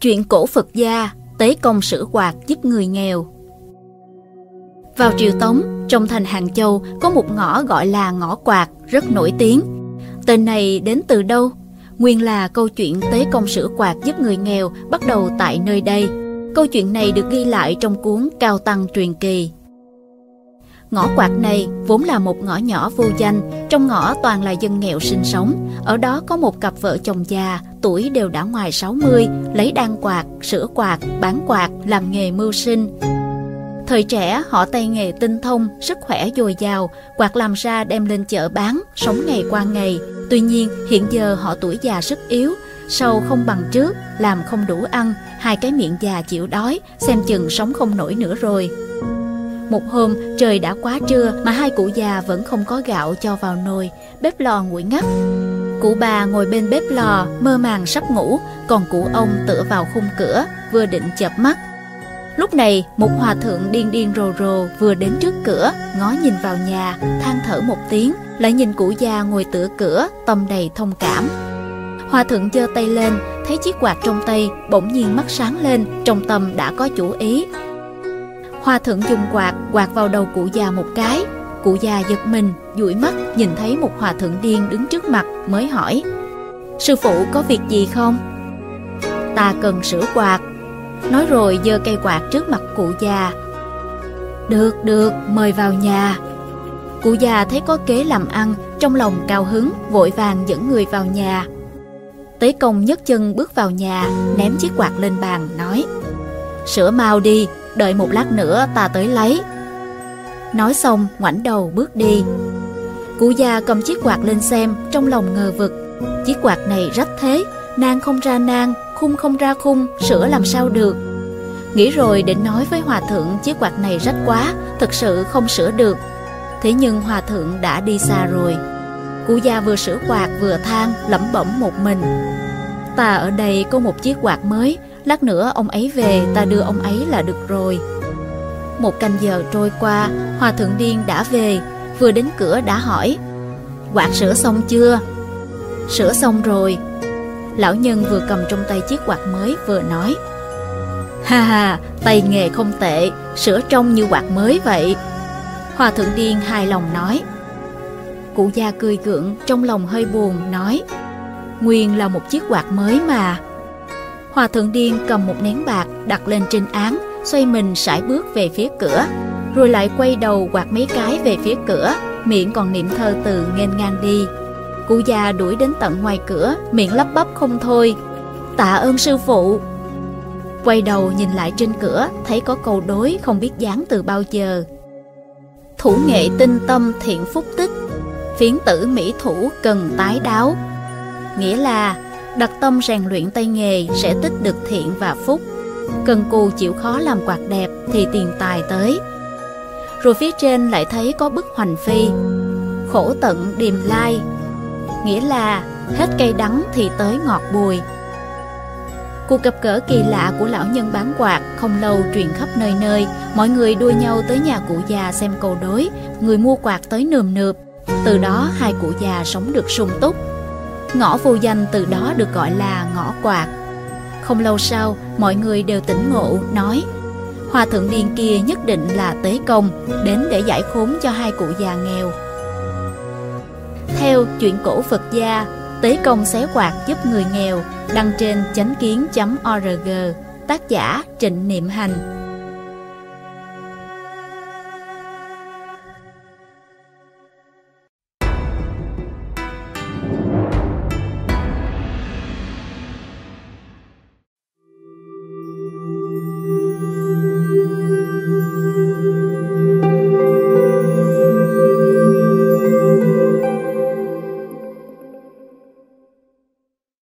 Chuyện cổ Phật gia, tế công sử quạt giúp người nghèo. Vào triều Tống, trong thành Hàng Châu có một ngõ gọi là ngõ quạt, rất nổi tiếng. Tên này đến từ đâu? Nguyên là câu chuyện tế công sử quạt giúp người nghèo bắt đầu tại nơi đây. Câu chuyện này được ghi lại trong cuốn Cao Tăng Truyền Kỳ. Ngõ quạt này vốn là một ngõ nhỏ vô danh, trong ngõ toàn là dân nghèo sinh sống. Ở đó có một cặp vợ chồng già, tuổi đều đã ngoài 60, lấy đan quạt, sửa quạt, bán quạt, làm nghề mưu sinh. Thời trẻ, họ tay nghề tinh thông, sức khỏe dồi dào, quạt làm ra đem lên chợ bán, sống ngày qua ngày. Tuy nhiên, hiện giờ họ tuổi già sức yếu, sâu không bằng trước, làm không đủ ăn, hai cái miệng già chịu đói, xem chừng sống không nổi nữa rồi. Một hôm, trời đã quá trưa mà hai cụ già vẫn không có gạo cho vào nồi, bếp lò nguội ngắt. Cụ bà ngồi bên bếp lò, mơ màng sắp ngủ, còn cụ ông tựa vào khung cửa, vừa định chợp mắt. Lúc này, một hòa thượng điên điên rồ rồ vừa đến trước cửa, ngó nhìn vào nhà, than thở một tiếng, lại nhìn cụ già ngồi tựa cửa, tâm đầy thông cảm. Hòa thượng giơ tay lên, thấy chiếc quạt trong tay, bỗng nhiên mắt sáng lên, trong tâm đã có chủ ý, Hòa thượng dùng quạt quạt vào đầu cụ già một cái Cụ già giật mình, dụi mắt nhìn thấy một hòa thượng điên đứng trước mặt mới hỏi Sư phụ có việc gì không? Ta cần sửa quạt Nói rồi giơ cây quạt trước mặt cụ già Được, được, mời vào nhà Cụ già thấy có kế làm ăn Trong lòng cao hứng, vội vàng dẫn người vào nhà Tế công nhấc chân bước vào nhà Ném chiếc quạt lên bàn, nói Sửa mau đi, đợi một lát nữa ta tới lấy. Nói xong, ngoảnh đầu bước đi. Cụ già cầm chiếc quạt lên xem, trong lòng ngờ vực. Chiếc quạt này rách thế, nang không ra nang, khung không ra khung, sửa làm sao được. Nghĩ rồi định nói với hòa thượng chiếc quạt này rách quá, thật sự không sửa được. Thế nhưng hòa thượng đã đi xa rồi. Cụ già vừa sửa quạt vừa than, lẩm bẩm một mình. Ta ở đây có một chiếc quạt mới, Lát nữa ông ấy về ta đưa ông ấy là được rồi một canh giờ trôi qua Hòa thượng điên đã về Vừa đến cửa đã hỏi Quạt sửa xong chưa? Sửa xong rồi. Lão nhân vừa cầm trong tay chiếc quạt mới vừa nói Ha ha, tay nghề không tệ Sửa trông như quạt mới vậy. Hòa thượng điên hài lòng nói Cụ già cười gượng trong lòng hơi buồn nói Nguyên là một chiếc quạt mới mà. Hòa thượng điên cầm một nén bạc đặt lên trên án, xoay mình sải bước về phía cửa, rồi lại quay đầu quạt mấy cái về phía cửa, miệng còn niệm thơ từ nghênh ngang đi. Cụ già đuổi đến tận ngoài cửa, miệng lắp bắp không thôi. Tạ ơn sư phụ. Quay đầu nhìn lại trên cửa, thấy có câu đối không biết dán từ bao giờ. Thủ nghệ tinh tâm thiện phúc tích, phiến tử mỹ thủ cần tái đáo. Nghĩa là đặt tâm rèn luyện tay nghề sẽ tích được thiện và phúc. Cần cù chịu khó làm quạt đẹp thì tiền tài tới. Rồi phía trên lại thấy có bức hoành phi, khổ tận điềm lai, nghĩa là hết cây đắng thì tới ngọt bùi. Cuộc gặp gỡ kỳ lạ của lão nhân bán quạt không lâu truyền khắp nơi nơi, mọi người đua nhau tới nhà cụ già xem cầu đối, người mua quạt tới nườm nượp. Từ đó hai cụ già sống được sung túc, Ngõ vô danh từ đó được gọi là ngõ quạt. Không lâu sau, mọi người đều tỉnh ngộ, nói Hòa thượng điên kia nhất định là tế công, đến để giải khốn cho hai cụ già nghèo. Theo chuyện cổ Phật gia, tế công xé quạt giúp người nghèo, đăng trên chánh kiến.org, tác giả Trịnh Niệm Hành.